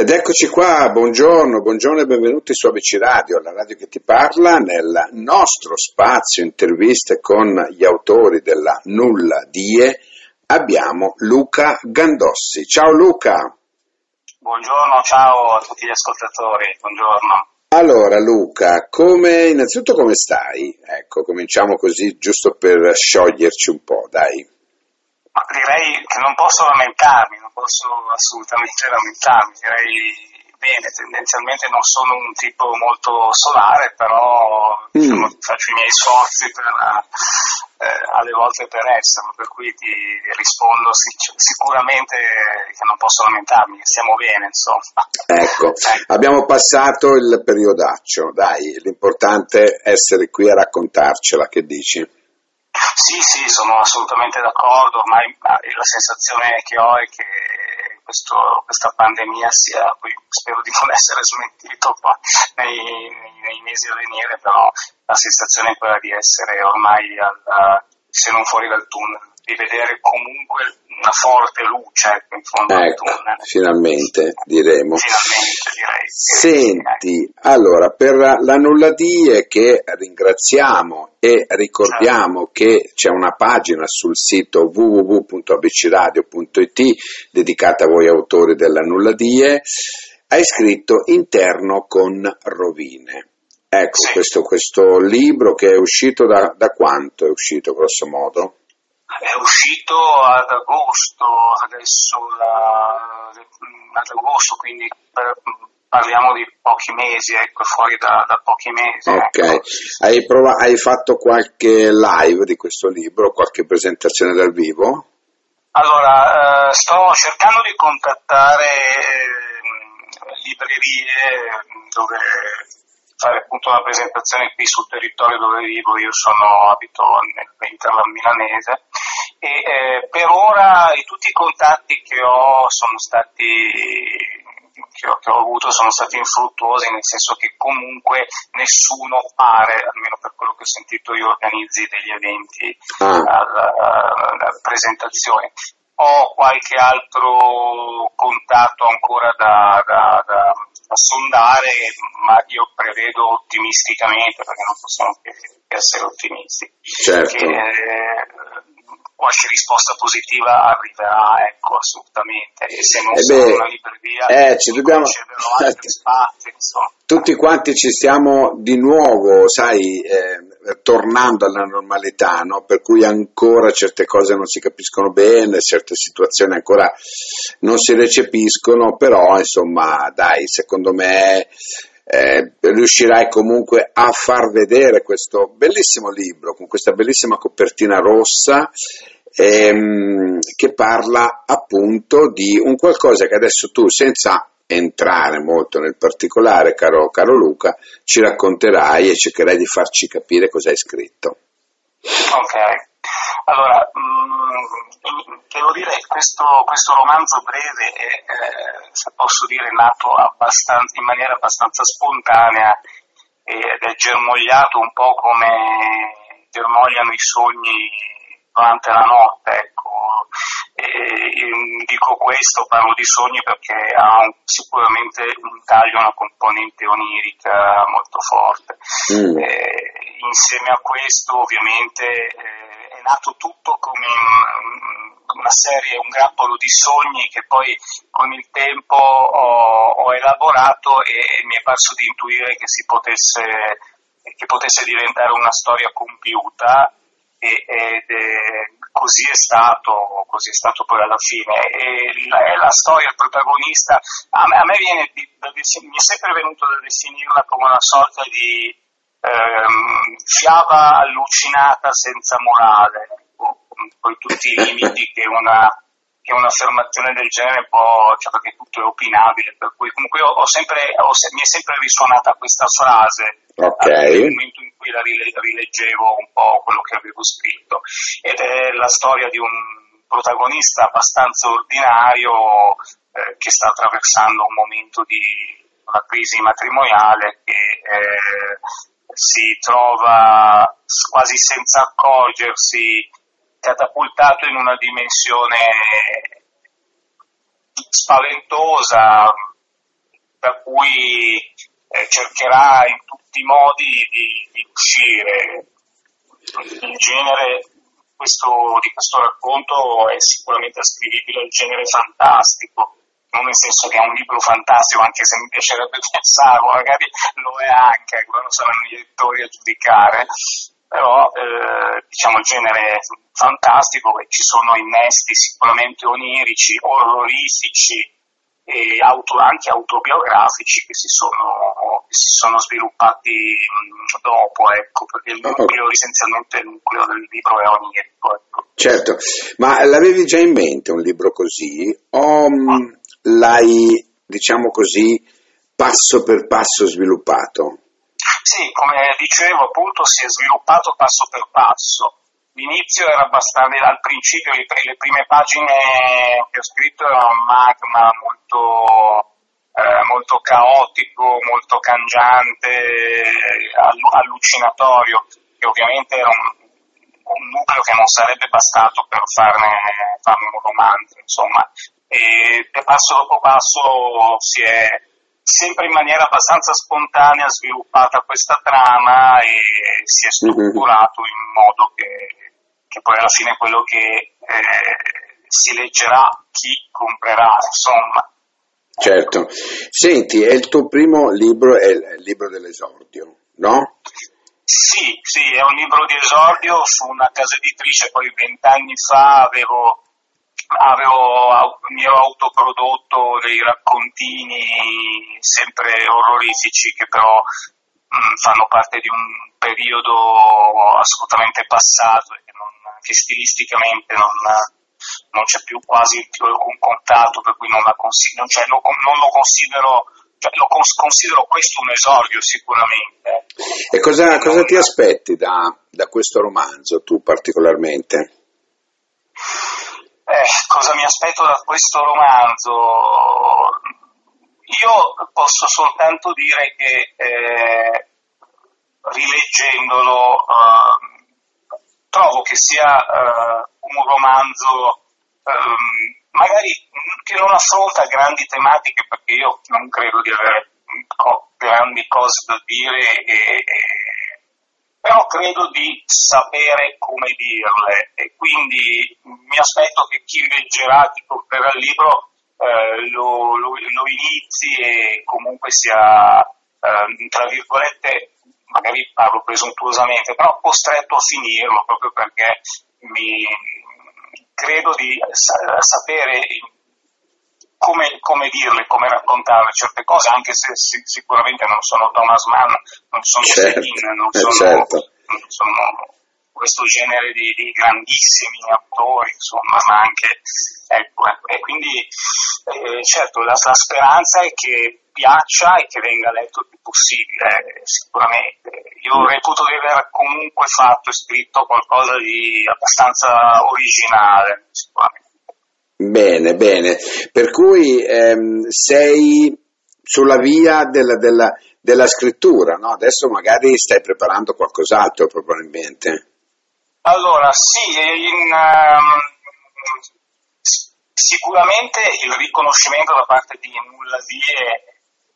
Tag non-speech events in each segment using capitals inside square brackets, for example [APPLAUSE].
Ed eccoci qua, buongiorno, buongiorno e benvenuti su ABC Radio, la radio che ti parla, nel nostro spazio interviste con gli autori della Nulla Die abbiamo Luca Gandossi. Ciao Luca! Buongiorno, ciao a tutti gli ascoltatori, buongiorno. Allora Luca, come, innanzitutto come stai? Ecco, cominciamo così giusto per scioglierci un po', dai. Ma direi che non posso lamentarmi, posso assolutamente lamentarmi, direi bene, tendenzialmente non sono un tipo molto solare, però mm. diciamo, faccio i miei sforzi per, eh, alle volte per esserlo, per cui ti rispondo sic- sicuramente che non posso lamentarmi, che stiamo bene, insomma. Ecco, eh. abbiamo passato il periodaccio, dai, l'importante è essere qui a raccontarcela, che dici? Sì, sì, sono assolutamente d'accordo, ormai la sensazione che ho è che questo, questa pandemia sia, poi spero di non [LAUGHS] essere smentito nei, nei, nei, mesi a venire, però la sensazione è quella di essere ormai al, se non fuori dal tunnel di vedere comunque una forte luce in fondo ecco, al tunnel. Finalmente diremo. Finalmente direi. Senti, allora per la nulladie che ringraziamo e ricordiamo certo. che c'è una pagina sul sito www.abcradio.it dedicata a voi autori della nulladie, hai scritto interno con rovine. Ecco, sì. questo, questo, libro che è uscito da, da quanto è uscito grosso modo? È uscito ad agosto, adesso la, ad agosto, quindi per, parliamo di pochi mesi, ecco, fuori da, da pochi mesi. Ok, ecco. hai, prov- hai, fatto qualche live di questo libro, qualche presentazione dal vivo? Allora, eh, sto cercando di contattare eh, librerie dove fare appunto una presentazione qui sul territorio dove vivo, io sono abito nell'Interland milanese e eh, per ora tutti i contatti che ho sono stati che ho, che ho, avuto sono stati infruttuosi, nel senso che comunque nessuno pare, almeno per quello che ho sentito io, organizzi degli eventi ah. alla, presentazione. Ho qualche altro contatto ancora da, da, da, da sondare, ma io prevedo ottimisticamente, perché non possiamo che essere ottimisti, certo. che eh, qualche risposta positiva arriverà, ecco, assolutamente. E se non eh beh, una libreria, eh, ci dobbiamo... [LAUGHS] spazi, Tutti quanti ci stiamo di nuovo, sai, eh, tornando alla normalità, no? per cui ancora certe cose non si capiscono bene, certe situazioni ancora non si recepiscono, però insomma, dai, secondo me eh, riuscirai comunque a far vedere questo bellissimo libro con questa bellissima copertina rossa ehm, che parla appunto di un qualcosa che adesso tu senza entrare molto nel particolare caro, caro Luca ci racconterai e cercherai di farci capire cosa hai scritto ok allora mh, mm, devo dire questo, questo romanzo breve è, eh, se posso dire, nato in maniera abbastanza spontanea ed è germogliato un po' come germogliano i sogni durante la notte. Ecco. E, dico questo, parlo di sogni perché ha un, sicuramente un taglio, una componente onirica molto forte. Mm. E, insieme a questo ovviamente eh, è nato tutto come un, una serie, un grappolo di sogni che poi con il tempo ho, ho elaborato e mi è parso di intuire che si potesse, che potesse diventare una storia compiuta e, ed è, così è stato, così è stato poi alla fine. E la, la storia, protagonista, a me, a me viene, mi è sempre venuto da definirla come una sorta di ehm, fiaba allucinata senza morale poi tutti i limiti che una, che un'affermazione del genere può, cioè perché tutto è opinabile, per cui comunque ho, ho sempre, ho, mi è sempre risuonata questa frase okay. nel momento in cui la rileggevo un po' quello che avevo scritto ed è la storia di un protagonista abbastanza ordinario eh, che sta attraversando un momento di una crisi matrimoniale che eh, si trova quasi senza accorgersi catapultato in una dimensione spaventosa, da cui eh, cercherà in tutti i modi di, di uscire. Il genere questo, di questo racconto è sicuramente ascrivibile al genere fantastico, non nel senso che è un libro fantastico, anche se mi piacerebbe [LAUGHS] pensarlo, magari lo è anche, quello saranno gli lettori a giudicare, però eh, diciamo il genere fantastico, ci sono innesti sicuramente onirici, orroristici e auto, anche autobiografici che si sono, che si sono sviluppati mh, dopo, ecco, perché il nucleo, essenzialmente il nucleo del libro è onirico. Ecco. Certo, ma l'avevi già in mente un libro così o mh, l'hai, diciamo così, passo per passo sviluppato? Sì, come dicevo, appunto si è sviluppato passo per passo. L'inizio era abbastanza, al principio le, le prime pagine che ho scritto erano un magma molto, eh, molto caotico, molto cangiante, allucinatorio, che ovviamente era un, un nucleo che non sarebbe bastato per farne, farne un romanzo, insomma. E passo dopo passo si è sempre in maniera abbastanza spontanea sviluppata questa trama e si è mhm. strutturato in modo che, che poi alla fine quello che eh, si leggerà chi comprerà, insomma. Certo. Senti, è il tuo primo libro, è il libro dell'esordio, no? Sì, sì, è un libro di esordio su una casa editrice, poi vent'anni fa avevo avevo, mi ero autoprodotto dei raccontini sempre orrorifici che però mh, mm, fanno parte di un periodo assolutamente passato e che, non, che stilisticamente non, non, c'è più quasi più alcun contatto, per cui non, considero, cioè, lo, non lo considero cioè, lo considero questo un esordio sicuramente. E cosa, cosa ti aspetti da, da, questo romanzo tu particolarmente? Eh, cosa mi aspetto da questo romanzo? Io posso soltanto dire che eh, rileggendolo eh, trovo che sia eh, un romanzo ehm, magari che non affronta grandi tematiche perché io non credo di avere grandi cose da dire e, e però credo di sapere come dirle e quindi mi aspetto che chi leggerà, chi comprerà il libro eh, lo, lo, lo, inizi e comunque sia, eh, tra virgolette, magari parlo presuntuosamente, però costretto a finirlo proprio perché mi, credo di sapere come, come, dirle, come raccontare certe cose, anche se, se sicuramente non sono Thomas Mann, non sono certo, Celine, non sono, certo. non sono questo genere di, di, grandissimi autori, insomma, ma anche, ecco, ecco e quindi eh, certo la, la, speranza è che piaccia e che venga letto il più possibile, sicuramente. Io reputo di aver comunque fatto e scritto qualcosa di abbastanza originale, sicuramente. Bene, bene. Per cui ehm, sei sulla via della, della, della scrittura, no? Adesso magari stai preparando qualcos'altro probabilmente. Allora, sì, in, um, sicuramente il riconoscimento da parte di Nulla Vie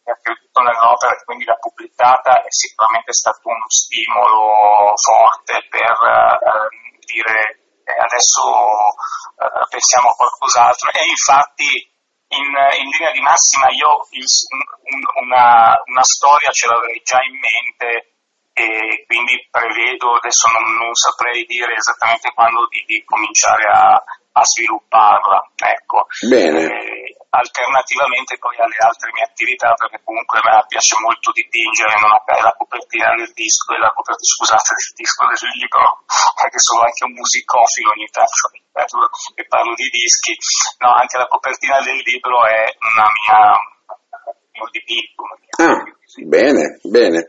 che ha creduto nell'opera e quindi l'ha pubblicata è sicuramente stato uno stimolo forte per uh, dire adesso eh, pensiamo a qualcos'altro e infatti in, in, linea di massima io il, un, una, una, storia ce l'avrei già in mente e quindi prevedo, adesso non, non saprei dire esattamente quando di, di cominciare a, a svilupparla. Ecco. Bene. Eh, alternativamente poi alle altre mie attività, perché comunque a me piace molto dipingere, non è la copertina del disco, la copertina, scusate, del disco del libro, [LAUGHS] perché sono anche un musicofilo ogni tanto e parlo di dischi, no, anche la copertina del libro è una mia, un dipinto. Ah, bene, bene.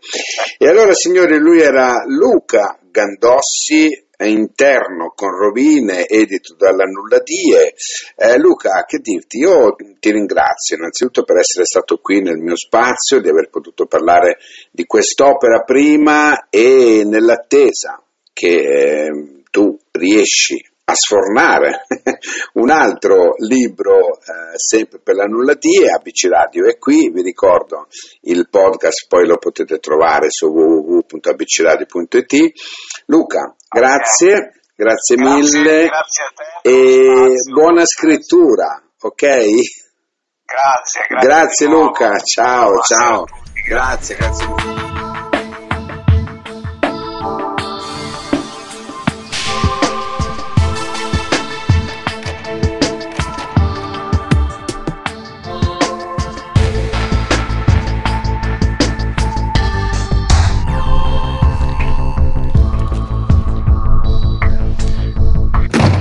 E allora signori, lui era Luca Gandossi, interno con rovine, edito dalla Nulladie. Eh, Luca, che dirti? Io ti ringrazio innanzitutto per essere stato qui nel mio spazio, di aver potuto parlare di quest'opera prima e nell'attesa che eh, tu riesci a sfornare [LAUGHS] un altro libro eh, sempre per la nullatia, ABC Radio è qui, vi ricordo il podcast poi lo potete trovare su www.abcradio.it. Luca, grazie, grazie, grazie mille grazie e grazie. buona scrittura, ok? Grazie, grazie, Luca, ciao, ciao, grazie, grazie.